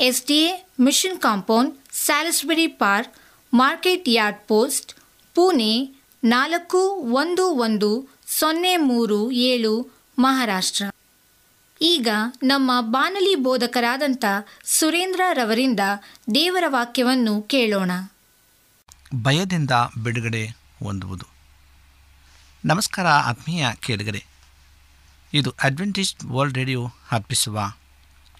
S D A mission compound, Salisbury park, market yard post, Pune ನಾಲ್ಕು ಒಂದು ಒಂದು ಸೊನ್ನೆ ಮೂರು ಏಳು ಮಹಾರಾಷ್ಟ್ರ. ಈಗ ನಮ್ಮ ಬಾನಲಿ ಬೋಧಕರಾದಂಥ ಸುರೇಂದ್ರ ರವರಿಂದ ದೇವರ ವಾಕ್ಯವನ್ನು ಕೇಳೋಣ. ಭಯದಿಂದ ಬಿಡುಗಡೆ ಹೊಂದುವುದು. ನಮಸ್ಕಾರ ಆತ್ಮೀಯ ಕೇಳುಗರೆ. ಇದು ಅಡ್ವೆಂಟಿಸ್ಟ್ ವರ್ಲ್ಡ್ ರೇಡಿಯೋ ಅರ್ಪಿಸುವ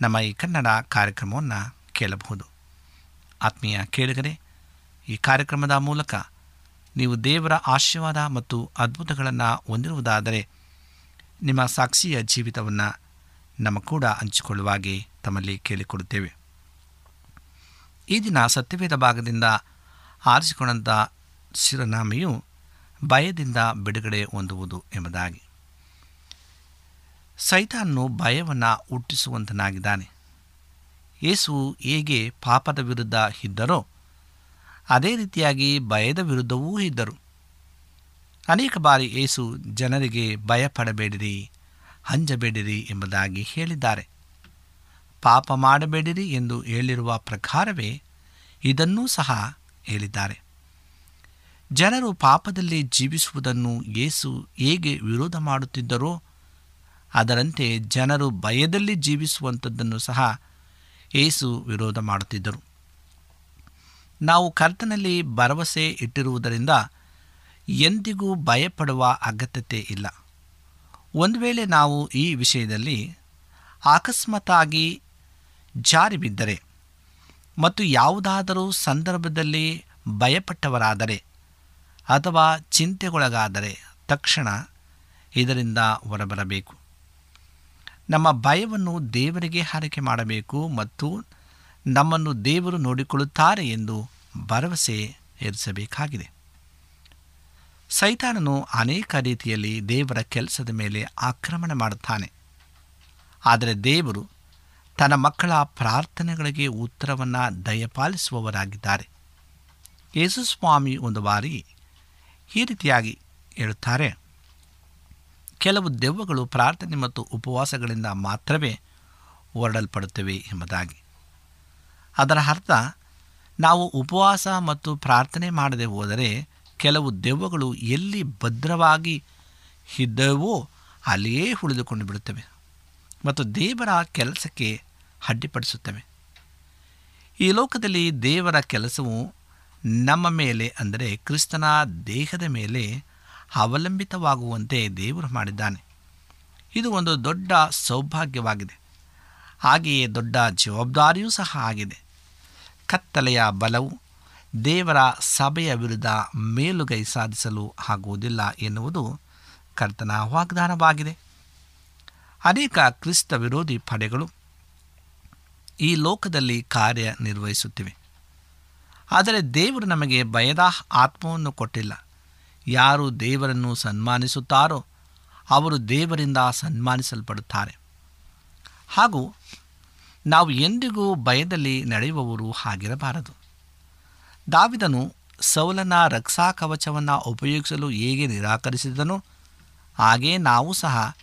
ನಮ್ಮ ಈ ಕನ್ನಡ ಕಾರ್ಯಕ್ರಮವನ್ನು ಕೇಳಬಹುದು. ಆತ್ಮೀಯ ಕೇಳಿಗರೆ, ಈ ಕಾರ್ಯಕ್ರಮದ ಮೂಲಕ ನೀವು ದೇವರ ಆಶೀರ್ವಾದ ಮತ್ತು ಅದ್ಭುತಗಳನ್ನು ಹೊಂದಿರುವುದಾದರೆ ನಿಮ್ಮ ಸಾಕ್ಷಿಯ ಜೀವಿತವನ್ನು ನಮ್ಮ ಕೂಡ ಹಂಚಿಕೊಳ್ಳುವಾಗೆ ತಮ್ಮಲ್ಲಿ ಕೇಳಿಕೊಡುತ್ತೇವೆ. ಈ ದಿನ ಸತ್ಯವೇದ ಭಾಗದಿಂದ ಆರಿಸಿಕೊಂಡಂಥ ಶಿರನಾಮೆಯು ಭಯದಿಂದ ಬಿಡುಗಡೆ ಹೊಂದುವುದು ಎಂಬುದಾಗಿ. ಸೈತಾನ್ನು ಭಯವನ್ನು ಹುಟ್ಟಿಸುವಂತನಾಗಿದ್ದಾನೆ. ಯೇಸು ಹೇಗೆ ಪಾಪದ ವಿರುದ್ಧ ಇದ್ದರೋ, ಅದೇ ರೀತಿಯಾಗಿ ಭಯದ ವಿರುದ್ಧವೂ ಇದ್ದರು. ಅನೇಕ ಬಾರಿ ಯೇಸು ಜನರಿಗೆ ಭಯಪಡಬೇಡಿರಿ ಹಂಜಬೇಡಿರಿ ಎಂಬುದಾಗಿ ಹೇಳಿದ್ದಾರೆ. ಪಾಪ ಮಾಡಬೇಡಿರಿ ಎಂದು ಹೇಳಿರುವ ಪ್ರಕಾರವೇ ಇದನ್ನೂ ಸಹ ಹೇಳಿದ್ದಾರೆ. ಜನರು ಪಾಪದಲ್ಲಿ ಜೀವಿಸುವುದನ್ನು ಯೇಸು ಹೇಗೆ ವಿರೋಧ ಮಾಡುತ್ತಿದ್ದರೋ ಅದರಂತೆ ಜನರು ಭಯದಲ್ಲಿ ಜೀವಿಸುವಂಥದ್ದನ್ನು ಸಹ ಏಸು ವಿರೋಧ ಮಾಡುತ್ತಿದ್ದರು. ನಾವು ಕರ್ತನಲ್ಲಿ ಭರವಸೆ ಇಟ್ಟಿರುವುದರಿಂದ ಎಂದಿಗೂ ಭಯಪಡುವ ಅಗತ್ಯತೆ ಇಲ್ಲ. ಒಂದು ವೇಳೆ ನಾವು ಈ ವಿಷಯದಲ್ಲಿ ಆಕಸ್ಮಾತಾಗಿ ಜಾರಿ ಬಿದ್ದರೆ ಮತ್ತು ಯಾವುದಾದರೂ ಸಂದರ್ಭದಲ್ಲಿ ಭಯಪಟ್ಟವರಾದರೆ ಅಥವಾ ಚಿಂತೆಗೊಳಗಾದರೆ ತಕ್ಷಣ ಇದರಿಂದ ಹೊರಬರಬೇಕು. ನಮ್ಮ ಭಯವನ್ನು ದೇವರಿಗೆ ಹಾರಿಕೆ ಮಾಡಬೇಕು ಮತ್ತು ನಮ್ಮನ್ನು ದೇವರು ನೋಡಿಕೊಳ್ಳುತ್ತಾರೆ ಎಂದು ಭರವಸೆ ಇರಿಸಬೇಕಾಗಿದೆ. ಸೈತಾನನು ಅನೇಕ ರೀತಿಯಲ್ಲಿ ದೇವರ ಕೆಲಸದ ಮೇಲೆ ಆಕ್ರಮಣ ಮಾಡುತ್ತಾನೆ. ಆದರೆ ದೇವರು ತನ್ನ ಮಕ್ಕಳ ಪ್ರಾರ್ಥನೆಗಳಿಗೆ ಉತ್ತರವನ್ನು ದಯಪಾಲಿಸುವವರಾಗಿದ್ದಾರೆ. ಯೇಸುಸ್ವಾಮಿ ಒಂದು ಬಾರಿ ಈ ರೀತಿಯಾಗಿ ಹೇಳುತ್ತಾರೆ. ಕೆಲವು ದೆವ್ವಗಳು ಪ್ರಾರ್ಥನೆ ಮತ್ತು ಉಪವಾಸಗಳಿಂದ ಮಾತ್ರವೇ ಹೊರಡಲ್ಪಡುತ್ತವೆ ಎಂಬುದಾಗಿ. ಅದರ ಅರ್ಥ, ನಾವು ಉಪವಾಸ ಮತ್ತು ಪ್ರಾರ್ಥನೆ ಮಾಡದೆ ಹೋದರೆ ಕೆಲವು ದೆವ್ವಗಳು ಎಲ್ಲಿ ಭದ್ರವಾಗಿ ಇದ್ದವೋ ಅಲ್ಲಿಯೇ ಉಳಿದುಕೊಂಡು ಬಿಡುತ್ತವೆ ಮತ್ತು ದೇವರ ಕೆಲಸಕ್ಕೆ ಅಡ್ಡಿಪಡಿಸುತ್ತವೆ. ಈ ಲೋಕದಲ್ಲಿ ದೇವರ ಕೆಲಸವು ನಮ್ಮ ಮೇಲೆ ಅಂದರೆ ಕ್ರಿಸ್ತನ ದೇಹದ ಮೇಲೆ ಅವಲಂಬಿತವಾಗುವಂತೆ ದೇವರು ಮಾಡಿದ್ದಾನೆ. ಇದು ಒಂದು ದೊಡ್ಡ ಸೌಭಾಗ್ಯವಾಗಿದೆ. ಹಾಗೆಯೇ ದೊಡ್ಡ ಜವಾಬ್ದಾರಿಯೂ ಸಹ ಆಗಿದೆ. ಕತ್ತಲೆಯ ಬಲವು ದೇವರ ಸಭೆಯ ವಿರುದ್ಧ ಮೇಲುಗೈ ಸಾಧಿಸಲು ಆಗುವುದಿಲ್ಲ ಎನ್ನುವುದು ಕರ್ತನ ವಾಗ್ದಾನವಾಗಿದೆ. ಅನೇಕ ಕ್ರಿಸ್ತ ವಿರೋಧಿ ಪಡೆಗಳು ಈ ಲೋಕದಲ್ಲಿ ಕಾರ್ಯನಿರ್ವಹಿಸುತ್ತಿವೆ. ಆದರೆ ದೇವರು ನಮಗೆ ಭಯದ ಆತ್ಮವನ್ನು ಕೊಟ್ಟಿಲ್ಲ. ಯಾರು ದೇವರನ್ನು ಸನ್ಮಾನಿಸುತ್ತಾರೋ ಅವರು ದೇವರಿಂದ ಸನ್ಮಾನಿಸಲ್ಪಡುತ್ತಾರೆ. ಹಾಗೂ ನಾವು ಎಂದಿಗೂ ಭಯದಲ್ಲಿ ನಡೆಯುವವರು ಆಗಿರಬಾರದು ದಾವಿದನು ಸೌಲನ ರಕ್ಷಾ ಕವಚವನ್ನು ಉಪಯೋಗಿಸಲು ಹೇಗೆ ನಿರಾಕರಿಸಿದನೋ ಹಾಗೇ ನಾವು ಸಹ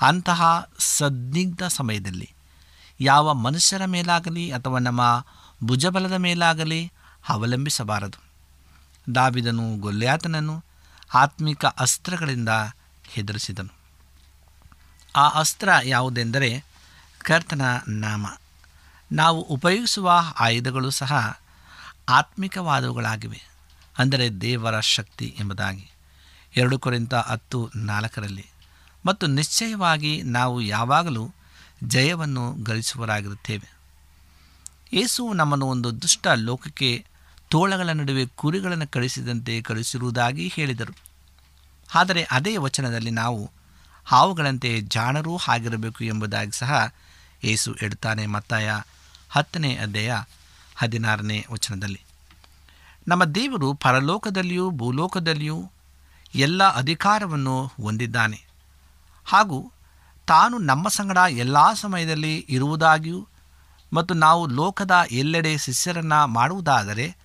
ಅಂತಹ ಸದ್ನಿಗ್ಧ ಸಮಯದಲ್ಲಿ ಯಾವ ಮನುಷ್ಯರ ಮೇಲಾಗಲಿ ಅಥವಾ ನಮ್ಮ ಭುಜಬಲದ ಮೇಲಾಗಲಿ ಅವಲಂಬಿಸಬಾರದು. ದಾವಿದನು ಗೊಲ್ಯಾತನನ್ನು ಆತ್ಮಿಕ ಅಸ್ತ್ರಗಳಿಂದ ಹೆದರಿಸಿದನು. ಆ ಅಸ್ತ್ರ ಯಾವುದೆಂದರೆ ಕರ್ತನ ನಾಮ. ನಾವು ಉಪಯೋಗಿಸುವ ಆಯುಧಗಳು ಸಹ ಆತ್ಮಿಕವಾದವುಗಳಾಗಿವೆ, ಅಂದರೆ ದೇವರ ಶಕ್ತಿ ಎಂಬುದಾಗಿ. ಎರಡು ಕುರಿತ ಹತ್ತು ನಾಲ್ಕರಲ್ಲಿ, ಮತ್ತು ನಿಶ್ಚಯವಾಗಿ ನಾವು ಯಾವಾಗಲೂ ಜಯವನ್ನು ಗಳಿಸುವರಾಗಿರುತ್ತೇವೆ ಏಸು ನಮ್ಮನ್ನು ಒಂದು ದುಷ್ಟ ಲೋಕಕ್ಕೆ ತೋಳಗಳ ನಡುವೆ ಕುರಿಗಳನ್ನು ಕಳಿಸಿದಂತೆ ಕಳಿಸಿರುವುದಾಗಿ ಹೇಳಿದರು. ಆದರೆ ಅದೇ ವಚನದಲ್ಲಿ ನಾವು ಹಾವುಗಳಂತೆ ಜಾಣರೂ ಆಗಿರಬೇಕು ಎಂಬುದಾಗಿ ಸಹ ಏಸು ಇಡ್ತಾನೆ ಮತ್ತಾಯ ಹತ್ತನೇ ಅಧ್ಯಾಯ ಹದಿನಾರನೇ ವಚನದಲ್ಲಿ. ನಮ್ಮ ದೇವರು ಪರಲೋಕದಲ್ಲಿಯೂ ಭೂಲೋಕದಲ್ಲಿಯೂ ಎಲ್ಲ ಅಧಿಕಾರವನ್ನು ಹೊಂದಿದ್ದಾನೆ. ಹಾಗೂ ತಾನು ನಮ್ಮ ಸಂಗಡ ಎಲ್ಲ ಸಮಯದಲ್ಲಿ ಇರುವುದಾಗಿಯೂ ಮತ್ತು ನಾವು ಲೋಕದ ಎಲ್ಲೆಡೆ ಶಿಷ್ಯರನ್ನು ಮಾಡುವುದಾದರೆ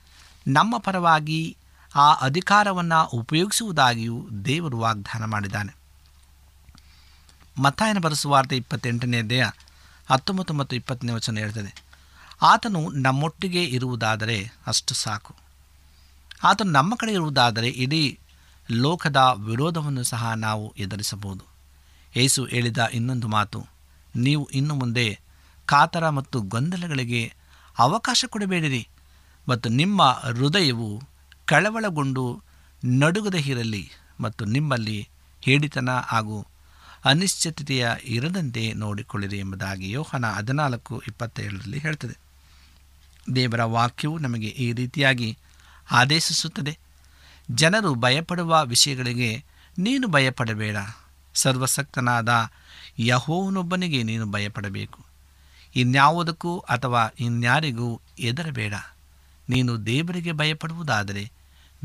ನಮ್ಮ ಪರವಾಗಿ ಆ ಅಧಿಕಾರವನ್ನು ಉಪಯೋಗಿಸುವುದಾಗಿಯೂ ದೇವರು ವಾಗ್ದಾನ ಮಾಡಿದ್ದಾನೆ. ಮತ್ತಾಯನ ಬರೆಸುವಾರ್ತೆ ಇಪ್ಪತ್ತೆಂಟನೇ ದೇಹ ಹತ್ತೊಂಬತ್ತು ಮತ್ತು ಇಪ್ಪತ್ತನೇ ವಚನ ಹೇಳ್ತದೆ, ಆತನು ನಮ್ಮೊಟ್ಟಿಗೆ ಇರುವುದಾದರೆ ಅಷ್ಟು ಸಾಕು. ಆತನು ನಮ್ಮ ಕಡೆ ಇರುವುದಾದರೆ ಇಡೀ ಲೋಕದ ವಿರೋಧವನ್ನು ಸಹ ನಾವು ಎದುರಿಸಬಹುದು. ಏಸು ಹೇಳಿದ ಇನ್ನೊಂದು ಮಾತು, ನೀವು ಇನ್ನು ಮುಂದೆ ಕಾತರ ಮತ್ತು ಗೊಂದಲಗಳಿಗೆ ಅವಕಾಶ ಕೊಡಬೇಡಿರಿ. ಮತ್ತು ನಿಮ್ಮ ಹೃದಯವು ಕಳವಳಗೊಂಡು ನಡುಗದ ಇರಲಿ ಮತ್ತು ನಿಮ್ಮಲ್ಲಿ ಹೇಡಿತನ ಹಾಗೂ ಅನಿಶ್ಚಿತತೆಯ ಇರದಂತೆ ನೋಡಿಕೊಳ್ಳಿರಿ ಎಂಬುದಾಗಿ ಯೋಹನ ಹದಿನಾಲ್ಕು ಇಪ್ಪತ್ತೇಳರಲ್ಲಿ ಹೇಳ್ತದೆ. ದೇವರ ವಾಕ್ಯವು ನಮಗೆ ಈ ರೀತಿಯಾಗಿ ಆದೇಶಿಸುತ್ತದೆ. ಜನರು ಭಯಪಡುವ ವಿಷಯಗಳಿಗೆ ನೀನು ಭಯಪಡಬೇಡ. ಸರ್ವಸಕ್ತನಾದ ಯಹೋವನೊಬ್ಬನಿಗೆ ನೀನು ಭಯಪಡಬೇಕು. ಇನ್ಯಾವುದಕ್ಕೂ ಅಥವಾ ಇನ್ಯಾರಿಗೂ ಹೆದರಬೇಡ. ನೀನು ದೇವರಿಗೆ ಭಯಪಡುವುದಾದರೆ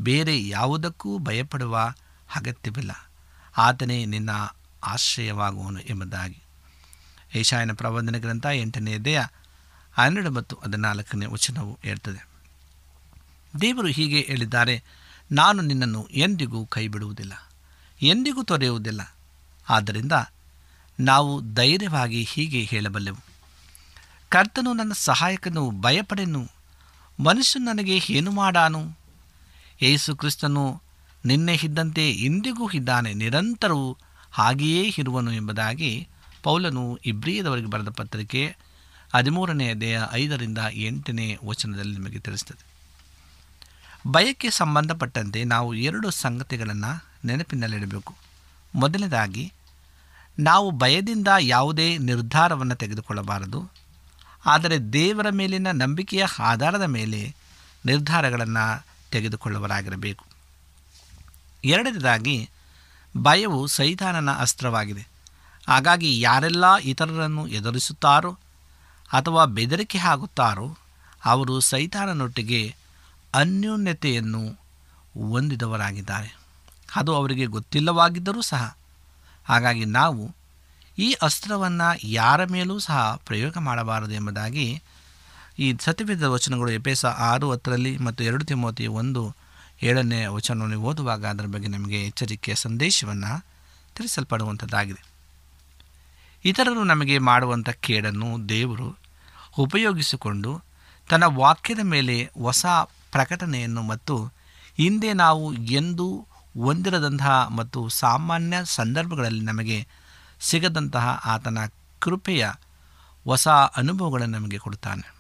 ಬೇರೆ ಯಾವುದಕ್ಕೂ ಭಯಪಡುವ ಅಗತ್ಯವಿಲ್ಲ. ಆತನೇ ನಿನ್ನ ಆಶ್ರಯವಾಗುವನು ಎಂಬುದಾಗಿ. ಏಷಾಯನ ಪ್ರಬಂಧನ ಗ್ರಂಥ ಎಂಟನೇ ದೇಹ ಹನ್ನೆರಡು ಮತ್ತು ಹದಿನಾಲ್ಕನೇ ವಚನವು ಹೇಳ್ತದೆ. ದೇವರು ಹೀಗೆ ಹೇಳಿದ್ದಾರೆ, ನಾನು ನಿನ್ನನ್ನು ಎಂದಿಗೂ ಕೈ ಬಿಡುವುದಿಲ್ಲ ಎಂದಿಗೂ ತೊರೆಯುವುದಿಲ್ಲ. ಆದ್ದರಿಂದ ನಾವು ಧೈರ್ಯವಾಗಿ ಹೀಗೆ ಹೇಳಬಲ್ಲೆವು. ಕರ್ತನು ನನ್ನ ಸಹಾಯಕನು, ಭಯಪಡೆನು ಮನುಷ್ಯನು ನನಗೆ ಏನು ಮಾಡಾನು? ಯೇಸು ಕ್ರಿಸ್ತನು ನಿನ್ನೆ ಇದ್ದಂತೆ ಇಂದಿಗೂ ಇದ್ದಾನೆ, ನಿರಂತರವೂ ಹಾಗೆಯೇ ಇರುವನು ಎಂಬುದಾಗಿ ಪೌಲನು ಇಬ್ರಿಯದವರಿಗೆ ಬರೆದ ಪತ್ರಿಕೆ ಹದಿಮೂರನೆಯ ದೇಹ ಐದರಿಂದ ಎಂಟನೇ ವಚನದಲ್ಲಿ ನಿಮಗೆ ತಿಳಿಸ್ತದೆ. ಭಯಕ್ಕೆ ಸಂಬಂಧಪಟ್ಟಂತೆ ನಾವು ಎರಡು ಸಂಗತಿಗಳನ್ನು ನೆನಪಿನಲ್ಲಿಡಬೇಕು. ಮೊದಲನೇದಾಗಿ, ನಾವು ಭಯದಿಂದ ಯಾವುದೇ ನಿರ್ಧಾರವನ್ನು ತೆಗೆದುಕೊಳ್ಳಬಾರದು. ಆದರೆ ದೇವರ ಮೇಲಿನ ನಂಬಿಕೆಯ ಆಧಾರದ ಮೇಲೆ ನಿರ್ಧಾರಗಳನ್ನು ತೆಗೆದುಕೊಳ್ಳುವರಾಗಿರಬೇಕು. ಎರಡನೇದಾಗಿ, ಭಯವು ಸೈತಾನನ ಅಸ್ತ್ರವಾಗಿದೆ. ಹಾಗಾಗಿ ಯಾರೆಲ್ಲ ಇತರರನ್ನು ಎದುರಿಸುತ್ತಾರೋ ಅಥವಾ ಬೆದರಿಕೆ ಹಾಕುತ್ತಾರೋ ಅವರು ಸೈತಾನನೊಟ್ಟಿಗೆ ಅನ್ಯೋನ್ಯತೆಯನ್ನು ಹೊಂದಿದವರಾಗಿದ್ದಾರೆ. ಅದು ಅವರಿಗೆ ಗೊತ್ತಿಲ್ಲವಾಗಿದ್ದರೂ ಸಹ. ಹಾಗಾಗಿ ನಾವು ಈ ಅಸ್ತ್ರವನ್ನು ಯಾರ ಮೇಲೂ ಸಹ ಪ್ರಯೋಗ ಮಾಡಬಾರದು ಎಂಬುದಾಗಿ ಈ ಸತ್ಯವೇದ ವಚನಗಳು ಎಪೇಸ ಆರು ಹತ್ತರಲ್ಲಿ ಮತ್ತು ಎರಡು ತಿಮೋತಿ ಒಂದು ಏಳನೇ ವಚನವನ್ನು ಓದುವಾಗ ಅದರ ಬಗ್ಗೆ ನಮಗೆ ಎಚ್ಚರಿಕೆಯ ಸಂದೇಶವನ್ನು ತಿಳಿಸಲ್ಪಡುವಂಥದ್ದಾಗಿದೆ. ಇತರರು ನಮಗೆ ಮಾಡುವಂಥ ಕೇಡನ್ನು ದೇವರು ಉಪಯೋಗಿಸಿಕೊಂಡು ತನ್ನ ವಾಕ್ಯದ ಮೇಲೆ ಹೊಸ ಪ್ರಕಟಣೆಯನ್ನು ಮತ್ತು ಹಿಂದೆ ನಾವು ಎಂದೂ ಹೊಂದಿರದಂತಹ ಮತ್ತು ಸಾಮಾನ್ಯ ಸಂದರ್ಭಗಳಲ್ಲಿ ನಮಗೆ ಸಿಗದಂತಹ ಆತನ ಕೃಪೆಯ ಹೊಸ ಅನುಭವಗಳನ್ನು ನಮಗೆ ಕೊಡುತ್ತಾನೆ.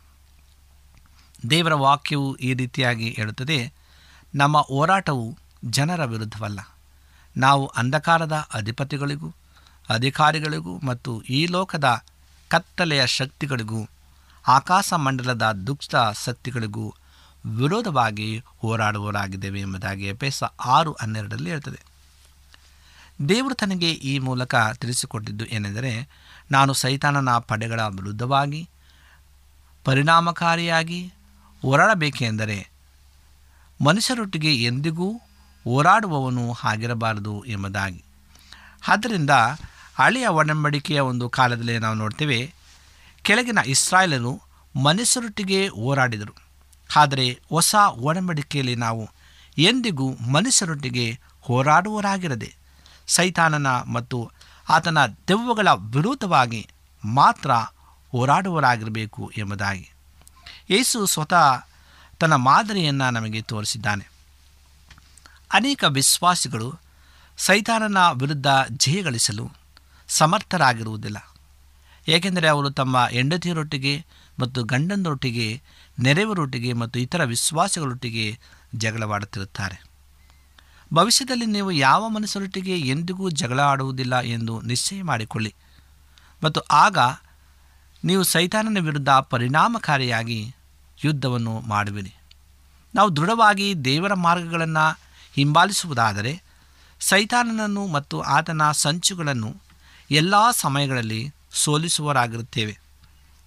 ದೇವರ ವಾಕ್ಯವು ಈ ರೀತಿಯಾಗಿ ಹೇಳುತ್ತದೆ, ನಮ್ಮ ಹೋರಾಟವು ಜನರ ವಿರುದ್ಧವಲ್ಲ. ನಾವು ಅಂಧಕಾರದ ಅಧಿಪತಿಗಳಿಗೂ, ಅಧಿಕಾರಿಗಳಿಗೂ ಮತ್ತು ಈ ಲೋಕದ ಕತ್ತಲೆಯ ಶಕ್ತಿಗಳಿಗೂ, ಆಕಾಶ ಮಂಡಲದ ದುಷ್ಟ ಶಕ್ತಿಗಳಿಗೂ ವಿರೋಧವಾಗಿ ಹೋರಾಡುವವರಾಗಿದ್ದೇವೆ ಎಂಬುದಾಗಿ ಎಪೇಸ ಆರು ಹನ್ನೆರಡರಲ್ಲಿ ಹೇಳ್ತದೆ. ದೇವರು ತನಗೆ ಈ ಮೂಲಕ ತಿಳಿಸಿಕೊಟ್ಟಿದ್ದು ಏನೆಂದರೆ, ನಾನು ಸೈತಾನನ ಪಡೆಗಳ ವಿರುದ್ಧವಾಗಿ, ಪರಿಣಾಮಕಾರಿಯಾಗಿ ಹೋರಾಡಬೇಕೆಂದರೆ, ಮನುಷ್ಯರೊಟ್ಟಿಗೆ ಎಂದಿಗೂ ಹೋರಾಡುವವನು ಆಗಿರಬಾರದು ಎಂಬುದಾಗಿ. ಆದ್ದರಿಂದ ಹಳೆಯ ಒಡಂಬಡಿಕೆಯ ಒಂದು ಕಾಲದಲ್ಲಿ ನಾವು ನೋಡ್ತೇವೆ, ಕೆಳಗಿನ ಇಸ್ರಾಯೇಲರು ಮನುಷ್ಯರೊಟ್ಟಿಗೆ ಹೋರಾಡಿದರು. ಆದರೆ ಹೊಸ ಒಡಂಬಡಿಕೆಯಲ್ಲಿ ನಾವು ಎಂದಿಗೂ ಮನುಷ್ಯರೊಟ್ಟಿಗೆ ಹೋರಾಡುವರಾಗಿರದೆ ಸೈತಾನನ ಮತ್ತು ಆತನ ದೆವ್ವಗಳ ವಿರುದ್ಧವಾಗಿ ಮಾತ್ರ ಹೋರಾಡುವರಾಗಿರಬೇಕು ಎಂಬುದಾಗಿ. ಯೇಸು ಸ್ವತಃ ತನ್ನ ಮಾದರಿಯನ್ನು ನಮಗೆ ತೋರಿಸಿದ್ದಾನೆ. ಅನೇಕ ವಿಶ್ವಾಸಿಗಳು ಸೈತಾನನ ವಿರುದ್ಧ ಜಯಗಳಿಸಲು ಸಮರ್ಥರಾಗಿರುವುದಿಲ್ಲ. ಏಕೆಂದರೆ ಅವರು ತಮ್ಮ ಹೆಂಡತಿಯರೊಟ್ಟಿಗೆ ಮತ್ತು ಗಂಡನರೊಟ್ಟಿಗೆ, ನೆರೆಯವರೊಟ್ಟಿಗೆ ಮತ್ತು ಇತರ ವಿಶ್ವಾಸಿಗಳೊಟ್ಟಿಗೆ ಜಗಳವಾಡುತ್ತಿರುತ್ತಾರೆ. ಭವಿಷ್ಯದಲ್ಲಿ ನೀವು ಯಾವ ಮನಸ್ಸರೊಟ್ಟಿಗೆ ಎಂದಿಗೂ ಜಗಳ ಆಡುವುದಿಲ್ಲ ಎಂದು ನಿಶ್ಚಯ ಮಾಡಿಕೊಳ್ಳಿ. ಮತ್ತು ಆಗ ನೀವು ಸೈತಾನನ ವಿರುದ್ಧ ಪರಿಣಾಮಕಾರಿಯಾಗಿ ಯುದ್ಧವನ್ನು ಮಾಡುವಿರಿ. ನಾವು ದೃಢವಾಗಿ ದೇವರ ಮಾರ್ಗಗಳನ್ನು ಹಿಂಬಾಲಿಸುವುದಾದರೆ ಸೈತಾನನನ್ನು ಮತ್ತು ಆತನ ಸಂಚುಗಳನ್ನು ಎಲ್ಲ ಸಮಯಗಳಲ್ಲಿ ಸೋಲಿಸುವರಾಗಿರುತ್ತೇವೆ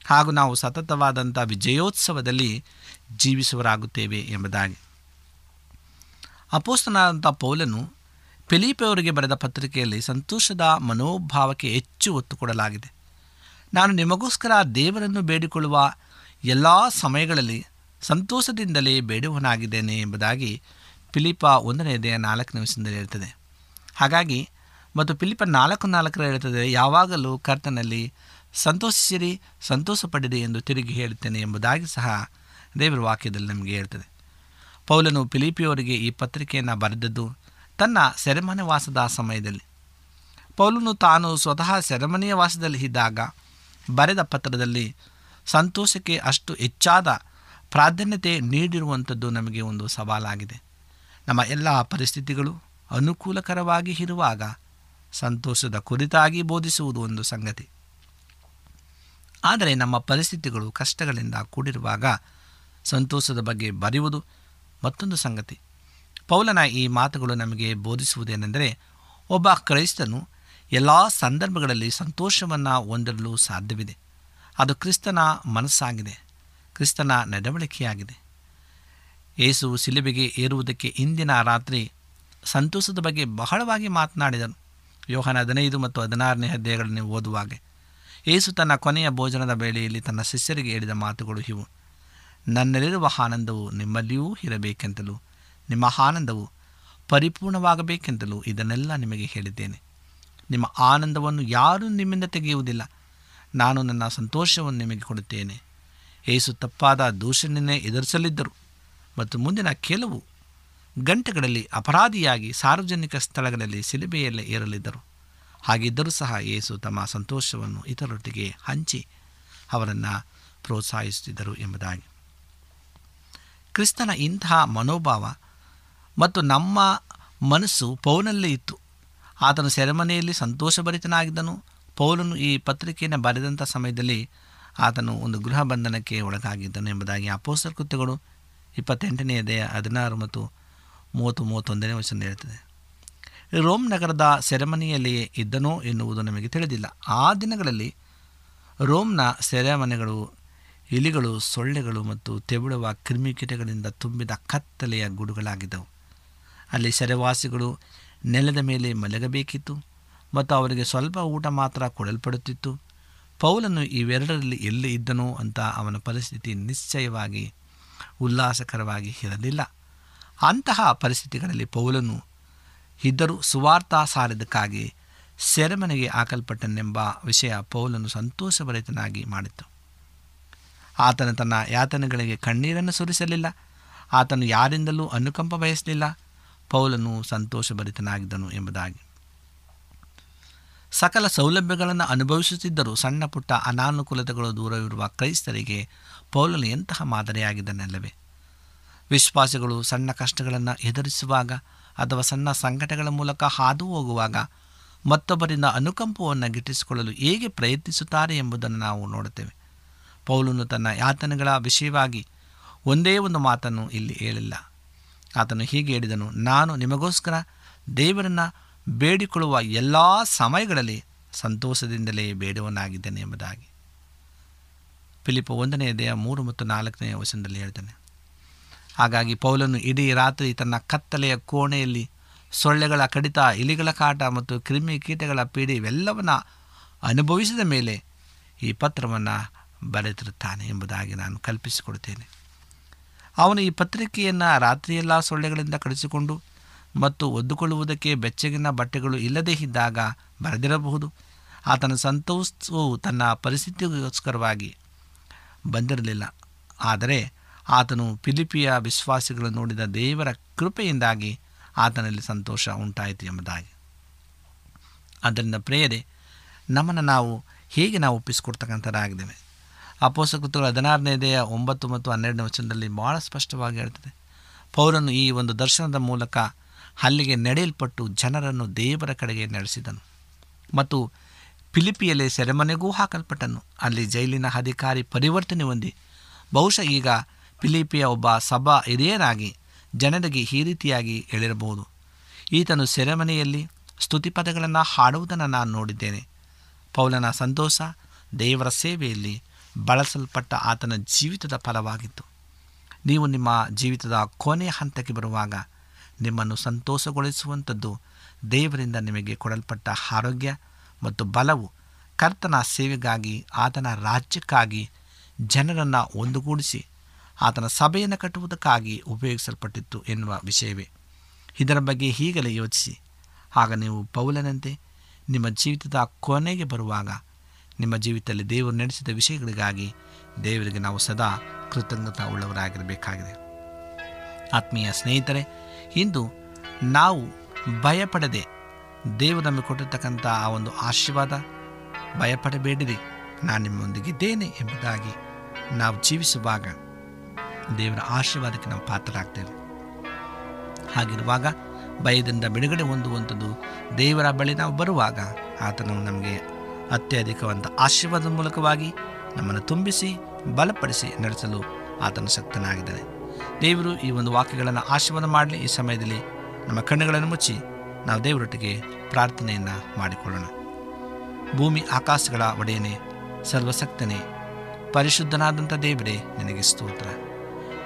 ಹಾಗೂ ನಾವು ಸತತವಾದಂಥ ವಿಜಯೋತ್ಸವದಲ್ಲಿ ಜೀವಿಸುವರಾಗುತ್ತೇವೆ ಎಂಬುದಾಗಿ. ಅಪೋಸ್ತನಾದಂಥ ಪೌಲನು ಫಿಲೀಪೆಯವರಿಗೆ ಬರೆದ ಪತ್ರಿಕೆಯಲ್ಲಿ ಸಂತೋಷದ ಮನೋಭಾವಕ್ಕೆ ಹೆಚ್ಚು ಒತ್ತು ಕೊಡಲಾಗಿದೆ. ನಾನು ನಿಮಗೋಸ್ಕರ ದೇವರನ್ನು ಬೇಡಿಕೊಳ್ಳುವ ಎಲ್ಲ ಸಮಯಗಳಲ್ಲಿ ಸಂತೋಷದಿಂದಲೇ ಬೇಡುವನಾಗಿದ್ದೇನೆ ಎಂಬುದಾಗಿ ಫಿಲಿಪ ಒಂದನೇ ದೇಹ ನಾಲ್ಕನೇ ವಿಷಯದಲ್ಲಿ ಹೇಳ್ತದೆ. ಹಾಗಾಗಿ ಮತ್ತು ಫಿಲಿಪ ನಾಲ್ಕು ನಾಲ್ಕರ ಹೇಳ್ತದೆ, ಯಾವಾಗಲೂ ಕರ್ತನಲ್ಲಿ ಸಂತೋಷಿಸಿರಿ ಸಂತೋಷ ಪಡಿರಿ ಎಂದು ತಿರುಗಿ ಹೇಳುತ್ತೇನೆ ಎಂಬುದಾಗಿ ಸಹ ದೇವರ ವಾಕ್ಯದಲ್ಲಿ ನಮಗೆ ಹೇಳ್ತದೆ. ಪೌಲನು ಫಿಲಿಪಿಯವರಿಗೆ ಈ ಪತ್ರಿಕೆಯನ್ನು ಬರೆದದ್ದು ತನ್ನ ಸೆರೆಮನೆ ವಾಸದ ಸಮಯದಲ್ಲಿ. ಪೌಲನು ತಾನು ಸ್ವತಃ ಸೆರೆಮನೆಯ ವಾಸದಲ್ಲಿ ಇದ್ದಾಗ ಬರೆದ ಪತ್ರದಲ್ಲಿ ಸಂತೋಷಕ್ಕೆ ಅಷ್ಟು ಹೆಚ್ಚಾದ ಪ್ರಾಧಾನ್ಯತೆ ನೀಡಿರುವಂಥದ್ದು ನಮಗೆ ಒಂದು ಸವಾಲಾಗಿದೆ. ನಮ್ಮ ಎಲ್ಲ ಪರಿಸ್ಥಿತಿಗಳು ಅನುಕೂಲಕರವಾಗಿ ಇರುವಾಗ ಸಂತೋಷದ ಕುರಿತಾಗಿ ಬೋಧಿಸುವುದು ಒಂದು ಸಂಗತಿ. ಆದರೆ ನಮ್ಮ ಪರಿಸ್ಥಿತಿಗಳು ಕಷ್ಟಗಳಿಂದ ಕೂಡಿರುವಾಗ ಸಂತೋಷದ ಬಗ್ಗೆ ಬರೆಯುವುದು ಮತ್ತೊಂದು ಸಂಗತಿ. ಪೌಲನ ಈ ಮಾತುಗಳು ನಮಗೆ ಬೋಧಿಸುವುದೇನೆಂದರೆ, ಒಬ್ಬ ಕ್ರೈಸ್ತನು ಎಲ್ಲ ಸಂದರ್ಭಗಳಲ್ಲಿ ಸಂತೋಷವನ್ನು ಹೊಂದಿರಲು ಸಾಧ್ಯವಿದೆ. ಅದು ಕ್ರಿಸ್ತನ ಮನಸ್ಸಾಗಿದೆ. ಕ್ರಿಸ್ತನ ನಡವಳಿಕೆಯಾಗಿದೆ. ಯೇಸು ಸಿಲುಬೆಗೆ ಏರುವುದಕ್ಕೆ ಇಂದಿನ ರಾತ್ರಿ ಸಂತೋಷದ ಬಗ್ಗೆ ಬಹಳವಾಗಿ ಮಾತನಾಡಿದನು. ಯೋಹನ ಹದಿನೈದು ಮತ್ತು ಹದಿನಾರನೇ ಅಧ್ಯಾಯಗಳನ್ನು ಓದುವಾಗ ಯೇಸು ತನ್ನ ಕೊನೆಯ ಭೋಜನದ ವೇಳೆಯಲ್ಲಿ ತನ್ನ ಶಿಷ್ಯರಿಗೆ ಹೇಳಿದ ಮಾತುಗಳು ಇವು. ನನ್ನಲ್ಲಿರುವ ಆನಂದವು ನಿಮ್ಮಲ್ಲಿಯೂ ಇರಬೇಕೆಂತಲೂ, ನಿಮ್ಮ ಆನಂದವು ಪರಿಪೂರ್ಣವಾಗಬೇಕೆಂತಲೂ ಇದನ್ನೆಲ್ಲ ನಿಮಗೆ ಹೇಳಿದ್ದೇನೆ. ನಿಮ್ಮ ಆನಂದವನ್ನು ಯಾರೂ ನಿಮ್ಮಿಂದ ತೆಗೆಯುವುದಿಲ್ಲ. ನಾನು ನನ್ನ ಸಂತೋಷವನ್ನು ನಿಮಗೆ ಕೊಡುತ್ತೇನೆ. ಏಸು ತಪ್ಪಾದ ದೂಷಣೆಯನ್ನೇ ಎದುರಿಸಲಿದ್ದರು. ಮತ್ತು ಮುಂದಿನ ಕೆಲವು ಗಂಟೆಗಳಲ್ಲಿ ಅಪರಾಧಿಯಾಗಿ ಸಾರ್ವಜನಿಕ ಸ್ಥಳಗಳಲ್ಲಿ ಸಿಲುಬೆಯಲ್ಲೇ ಏರಲಿದ್ದರು. ಹಾಗಿದ್ದರೂ ಸಹ ಏಸು ತಮ್ಮ ಸಂತೋಷವನ್ನು ಇತರರೊಟ್ಟಿಗೆ ಹಂಚಿ ಅವರನ್ನು ಪ್ರೋತ್ಸಾಹಿಸುತ್ತಿದ್ದರು ಎಂಬುದಾಗಿ. ಕ್ರಿಸ್ತನ ಇಂತಹ ಮನೋಭಾವ ಮತ್ತು ನಮ್ಮ ಮನಸ್ಸು ಪೌಲನಲ್ಲೇ ಇತ್ತು. ಆತನು ಸೆರೆಮನೆಯಲ್ಲಿ ಸಂತೋಷಭರಿತನಾಗಿದ್ದನು. ಪೌಲನು ಈ ಪತ್ರಿಕೆಯನ್ನು ಬರೆದಂಥ ಸಮಯದಲ್ಲಿ ಆತನು ಒಂದು ಗೃಹ ಬಂಧನಕ್ಕೆ ಒಳಗಾಗಿದ್ದನು ಎಂಬುದಾಗಿ ಅಪೋಸ್ತಲ ಕೃತ್ಯಗಳು ಇಪ್ಪತ್ತೆಂಟನೇ ದೇಹ ಹದಿನಾರು ಮತ್ತು ಮೂವತ್ತು ಮೂವತ್ತೊಂದನೇ ವಚನ ಹೇಳ್ತದೆ ರೋಮ್ ನಗರದ ಸೆರೆಮನೆಯಲ್ಲಿಯೇ ಇದ್ದನೋ ಎನ್ನುವುದು ನಮಗೆ ತಿಳಿದಿಲ್ಲ. ಆ ದಿನಗಳಲ್ಲಿ ರೋಮ್ನ ಸೆರೆಮನೆಗಳು ಇಲಿಗಳು ಸೊಳ್ಳೆಗಳು ಮತ್ತು ತೆವಳುವ ಕ್ರಿಮಿಕೀಟಗಳಿಂದ ತುಂಬಿದ ಕತ್ತಲೆಯ ಗೂಡುಗಳಾಗಿದ್ದವು ಅಲ್ಲಿ ಸೆರೆವಾಸಿಗಳು ನೆಲದ ಮೇಲೆ ಮಲಗಬೇಕಿತ್ತು ಮತ್ತು ಅವರಿಗೆ ಸ್ವಲ್ಪ ಊಟ ಮಾತ್ರ ಕೊಡಲ್ಪಡುತ್ತಿತ್ತು. ಪೌಲನ್ನು ಇವೆರಡರಲ್ಲಿ ಎಲ್ಲಿ ಇದ್ದನೋ ಅಂತ ಅವನ ಪರಿಸ್ಥಿತಿ ನಿಶ್ಚಯವಾಗಿ ಉಲ್ಲಾಸಕರವಾಗಿ ಇರಲಿಲ್ಲ ಅಂತಹ ಪರಿಸ್ಥಿತಿಗಳಲ್ಲಿ ಪೌಲನು ಇದ್ದರೂ ಸುವಾರ್ಥ ಸಾರದಕ್ಕಾಗಿ ಸೆರೆಮನೆಗೆ ಹಾಕಲ್ಪಟ್ಟನೆಂಬ ವಿಷಯ ಪೌಲನ್ನು ಸಂತೋಷಭರಿತನಾಗಿ ಮಾಡಿತು. ಆತನು ತನ್ನ ಯಾತನೆಗಳಿಗೆ ಕಣ್ಣೀರನ್ನು ಸುರಿಸಲಿಲ್ಲ. ಆತನು ಯಾರಿಂದಲೂ ಅನುಕಂಪ ಬಯಸಲಿಲ್ಲ. ಪೌಲನು ಸಂತೋಷಭರಿತನಾಗಿದ್ದನು ಎಂಬುದಾಗಿ. ಸಕಲ ಸೌಲಭ್ಯಗಳನ್ನು ಅನುಭವಿಸುತ್ತಿದ್ದರೂ ಸಣ್ಣ ಪುಟ್ಟ ಅನಾನುಕೂಲತೆಗಳು ದೂರವಿರುವ ಕ್ರೈಸ್ತರಿಗೆ ಪೌಲನು ಎಂತಹ ಮಾದರಿಯಾಗಿದ್ದನಲ್ಲವೇ? ವಿಶ್ವಾಸಿಗಳು ಸಣ್ಣ ಕಷ್ಟಗಳನ್ನು ಎದುರಿಸುವಾಗ ಅಥವಾ ಸಣ್ಣ ಸಂಕಟಗಳ ಮೂಲಕ ಹಾದು ಹೋಗುವಾಗ ಮತ್ತೊಬ್ಬರಿಂದ ಅನುಕಂಪವನ್ನು ಗಿಟ್ಟಿಸಿಕೊಳ್ಳಲು ಹೇಗೆ ಪ್ರಯತ್ನಿಸುತ್ತಾರೆ ಎಂಬುದನ್ನು ನಾವು ನೋಡುತ್ತೇವೆ. ಪೌಲನು ತನ್ನ ಯಾತನೆಗಳ ವಿಷಯವಾಗಿ ಒಂದೇ ಒಂದು ಮಾತನ್ನು ಇಲ್ಲಿ ಹೇಳಿಲ್ಲ. ಆತನು ಹೀಗೆ ಹೇಳಿದನು, ನಾನು ನಿಮಗೋಸ್ಕರ ದೇವರನ್ನು ಬೇಡಿಕೊಳ್ಳುವ ಎಲ್ಲ ಸಮಯಗಳಲ್ಲಿ ಸಂತೋಷದಿಂದಲೇ ಬೇಡುವನಾಗಿದ್ದೇನೆ ಎಂಬುದಾಗಿ. ಫಿಲಿಪ ಒಂದನೆಯ ದೇಹ ಮೂರು ಮತ್ತು ನಾಲ್ಕನೆಯ ವಚನದಲ್ಲಿ ಹೇಳ್ತಾನೆ, ಹಾಗಾಗಿ ಪೌಲನು ಇಡೀ ರಾತ್ರಿ ತನ್ನ ಕತ್ತಲೆಯ ಕೋಣೆಯಲ್ಲಿ ಸೊಳ್ಳೆಗಳ ಕಡಿತ, ಇಲಿಗಳ ಕಾಟ ಮತ್ತು ಕ್ರಿಮಿ ಕೀಟಗಳ ಪೀಡೆ ಇವೆಲ್ಲವನ್ನು ಅನುಭವಿಸಿದ ಮೇಲೆ ಈ ಪತ್ರವನ್ನು ಬರೆದಿರುತ್ತಾನೆ ಎಂಬುದಾಗಿ ನಾನು ಕಲ್ಪಿಸಿಕೊಡುತ್ತೇನೆ. ಅವನು ಈ ಪತ್ರಿಕೆಯನ್ನು ರಾತ್ರಿಯೆಲ್ಲ ಸೊಳ್ಳೆಗಳಿಂದ ಕಡಿಸಿಕೊಂಡು ಮತ್ತು ಒದ್ದುಕೊಳ್ಳುವುದಕ್ಕೆ ಬೆಚ್ಚಗಿನ ಬಟ್ಟೆಗಳು ಇಲ್ಲದೇ ಇದ್ದಾಗ ಬರೆದಿರಬಹುದು. ಆತನ ಸಂತೋಷವು ತನ್ನ ಪರಿಸ್ಥಿತಿಗೋಸ್ಕರವಾಗಿ ಬಂದಿರಲಿಲ್ಲ. ಆದರೆ ಆತನು ಫಿಲಿಪಿಯ ವಿಶ್ವಾಸಿಗಳನ್ನು ನೋಡಿದ ದೇವರ ಕೃಪೆಯಿಂದಾಗಿ ಆತನಲ್ಲಿ ಸಂತೋಷ ಉಂಟಾಯಿತು ಎಂಬುದಾಗಿ. ಆದ್ದರಿಂದ ಪ್ರೇಯರೆ, ನಮ್ಮನ್ನು ನಾವು ಹೇಗೆ ನಾವು ಒಪ್ಪಿಸಿಕೊಡ್ತಕ್ಕಂಥದ್ದಾಗಿದ್ದೇವೆ? ಅಪೋಸಕೃತಗಳು ಹದಿನಾರನೇದೆಯ ಒಂಬತ್ತು ಮತ್ತು ಹನ್ನೆರಡನೇ ವಚನದಲ್ಲಿ ಭಾಳ ಸ್ಪಷ್ಟವಾಗಿ ಹೇಳ್ತದೆ. ಪೌರನು ಈ ಒಂದು ದರ್ಶನದ ಮೂಲಕ ಅಲ್ಲಿಗೆ ನಡೆಯಲ್ಪಟ್ಟು ಜನರನ್ನು ದೇವರ ಕಡೆಗೆ ನಡೆಸಿದನು. ಮತ್ತು ಫಿಲಿಪಿಯಲ್ಲಿ ಸೆರೆಮನೆಗೂ ಹಾಕಲ್ಪಟ್ಟನು. ಅಲ್ಲಿ ಜೈಲಿನ ಅಧಿಕಾರಿ ಪರಿವರ್ತನೆ ಹೊಂದಿ ಬಹುಶಃ ಈಗ ಫಿಲಿಪಿಯ ಒಬ್ಬ ಸಭಾ ಹಿರಿಯರಾಗಿ ಜನರಿಗೆ ಈ ರೀತಿಯಾಗಿ ಹೇಳಿರಬಹುದು. ಈತನು ಸೆರೆಮನೆಯಲ್ಲಿ ಸ್ತುತಿಪದಗಳನ್ನು ಹಾಡುವುದನ್ನು ನಾನು ನೋಡಿದ್ದೇನೆ. ಪೌಲನ ಸಂತೋಷ ದೇವರ ಸೇವೆಯಲ್ಲಿ ಬಳಸಲ್ಪಟ್ಟ ಆತನ ಜೀವಿತದ ಫಲವಾಗಿತ್ತು. ನೀವು ನಿಮ್ಮ ಜೀವಿತದ ಕೊನೆಯ ಹಂತಕ್ಕೆ ಬರುವಾಗ ನಿಮ್ಮನ್ನು ಸಂತೋಷಗೊಳಿಸುವಂಥದ್ದು ದೇವರಿಂದ ನಿಮಗೆ ಕೊಡಲ್ಪಟ್ಟ ಆರೋಗ್ಯ ಮತ್ತು ಬಲವು ಕರ್ತನ ಸೇವೆಗಾಗಿ, ಆತನ ರಾಜ್ಯಕ್ಕಾಗಿ ಜನರನ್ನು ಒಂದುಗೂಡಿಸಿ ಆತನ ಸಭೆಯನ್ನು ಕಟ್ಟುವುದಕ್ಕಾಗಿ ಉಪಯೋಗಿಸಲ್ಪಟ್ಟಿತ್ತು ಎನ್ನುವ ವಿಷಯವೇ. ಇದರ ಬಗ್ಗೆ ಹೀಗಲೇ ಯೋಚಿಸಿ. ಆಗ ನೀವು ಪೌಲನಂತೆ ನಿಮ್ಮ ಜೀವಿತದ ಕೊನೆಗೆ ಬರುವಾಗ ನಿಮ್ಮ ಜೀವಿತದಲ್ಲಿ ದೇವರು ನಡೆಸಿದ ವಿಷಯಗಳಿಗಾಗಿ ದೇವರಿಗೆ ನಾವು ಸದಾ ಕೃತಜ್ಞತಾ ಉಳ್ಳವರಾಗಿರಬೇಕಾಗಿದೆ ಆತ್ಮೀಯ ಸ್ನೇಹಿತರೆ, ಇಂದು ನಾವು ಭಯಪಡದೆ ದೇವರು ನಮಗೆ ಕೊಟ್ಟಿರ್ತಕ್ಕಂಥ ಆ ಒಂದು ಆಶೀರ್ವಾದ, ಭಯಪಡಬೇಡಿರಿ. ನಾನು ನಿಮ್ಮೊಂದಿಗಿದ್ದೇನೆ ಎಂಬುದಾಗಿ ನಾವು ಜೀವಿಸುವಾಗ ದೇವರ ಆಶೀರ್ವಾದಕ್ಕೆ ನಾವು ಪಾತ್ರರಾಗ್ತೇವೆ. ಹಾಗಿರುವಾಗ ಭಯದಿಂದ ಬಿಡುಗಡೆ ಹೊಂದುವಂಥದ್ದು ದೇವರ ಬಳಿ ನಾವು ಬರುವಾಗ ಆತನು ನಮಗೆ ಅತ್ಯಧಿಕವಂತ ಆಶೀರ್ವಾದದ ಮೂಲಕವಾಗಿ ನಮ್ಮನ್ನು ತುಂಬಿಸಿ, ಬಲಪಡಿಸಿ ನಡೆಸಲು ಆತನ ಶಕ್ತನಾಗಿದ್ದಾನೆ. ದೇವರು ಈ ಒಂದು ವಾಕ್ಯಗಳನ್ನು ಆಶೀರ್ವಾದ ಮಾಡಲಿ. ಈ ಸಮಯದಲ್ಲಿ ನಮ್ಮ ಕಣ್ಣುಗಳನ್ನು ಮುಚ್ಚಿ ನಾವು ದೇವರೊಟ್ಟಿಗೆ ಪ್ರಾರ್ಥನೆಯನ್ನು ಮಾಡಿಕೊಳ್ಳೋಣ. ಭೂಮಿ ಆಕಾಶಗಳ ಒಡೆಯನೆ ಸರ್ವಸಕ್ತನೇ ಪರಿಶುದ್ಧನಾದಂಥ ದೇವರೇ, ನಿನಗೆ ಸ್ತೋತ್ರ.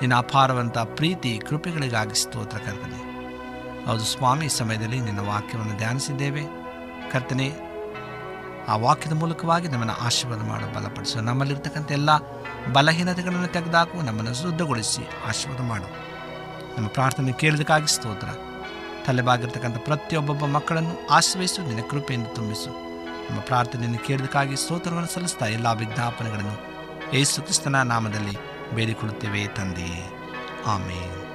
ನಿನ್ನ ಅಪಾರವಂಥ ಪ್ರೀತಿ, ಕೃಪೆಗಳಿಗಾಗಿ ಸ್ತೋತ್ರ ಕರ್ತನೆ. ಹೌದು ಸ್ವಾಮಿ ಸಮಯದಲ್ಲಿ ನಿನ್ನ ವಾಕ್ಯವನ್ನು ಧ್ಯಾನಿಸಿದ್ದೇವೆ. ಕರ್ತನೆ ಆ ವಾಕ್ಯದ ಮೂಲಕವಾಗಿ ನಮ್ಮನ್ನು ಆಶೀರ್ವಾದ ಮಾಡು, ಬಲಪಡಿಸು. ನಮ್ಮಲ್ಲಿರ್ತಕ್ಕಂಥ ಎಲ್ಲ ಬಲಹೀನತೆಗಳನ್ನು ತೆಗೆದಾಕು ನಮ್ಮನ್ನು ಶುದ್ಧಗೊಳಿಸಿ, ಆಶೀರ್ವಾದ ಮಾಡು. ನಮ್ಮ ಪ್ರಾರ್ಥನೆ ಕೇಳಿದಕ್ಕಾಗಿ ಸ್ತೋತ್ರ. ತಲೆಬಾಗಿರ್ತಕ್ಕಂಥ ಪ್ರತಿಯೊಬ್ಬೊಬ್ಬ ಮಕ್ಕಳನ್ನು ಆಶ್ರಯಿಸು, ನಿನ್ನ ಕೃಪೆಯನ್ನು ತುಂಬಿಸು. ನಮ್ಮ ಪ್ರಾರ್ಥನೆಯನ್ನು ಕೇಳಿದಕ್ಕಾಗಿ ಸ್ತೋತ್ರವನ್ನು ಸಲ್ಲಿಸ್ತಾ ಎಲ್ಲ ವಿಜ್ಞಾಪನೆಗಳನ್ನು ಯೇಸು ಕ್ರಿಸ್ತನ ನಾಮದಲ್ಲಿ ಬೇಡಿಕೊಳ್ಳುತ್ತೇವೆ ತಂದೆಯೇ ಆಮೇಲೆ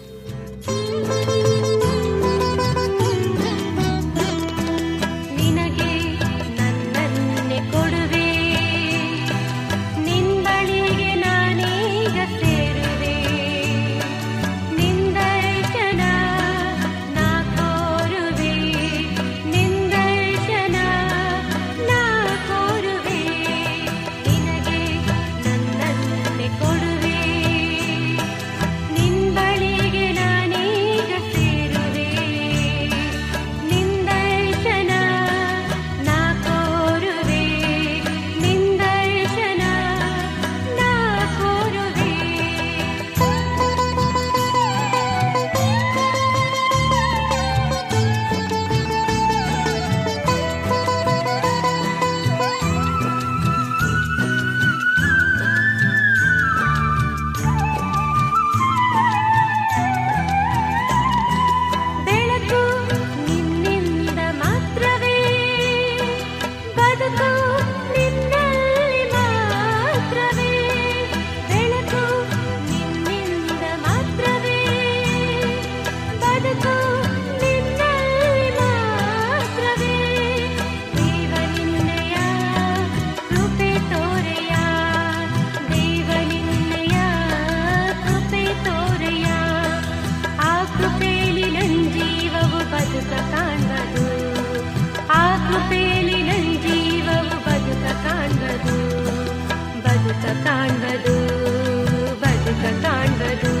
the door.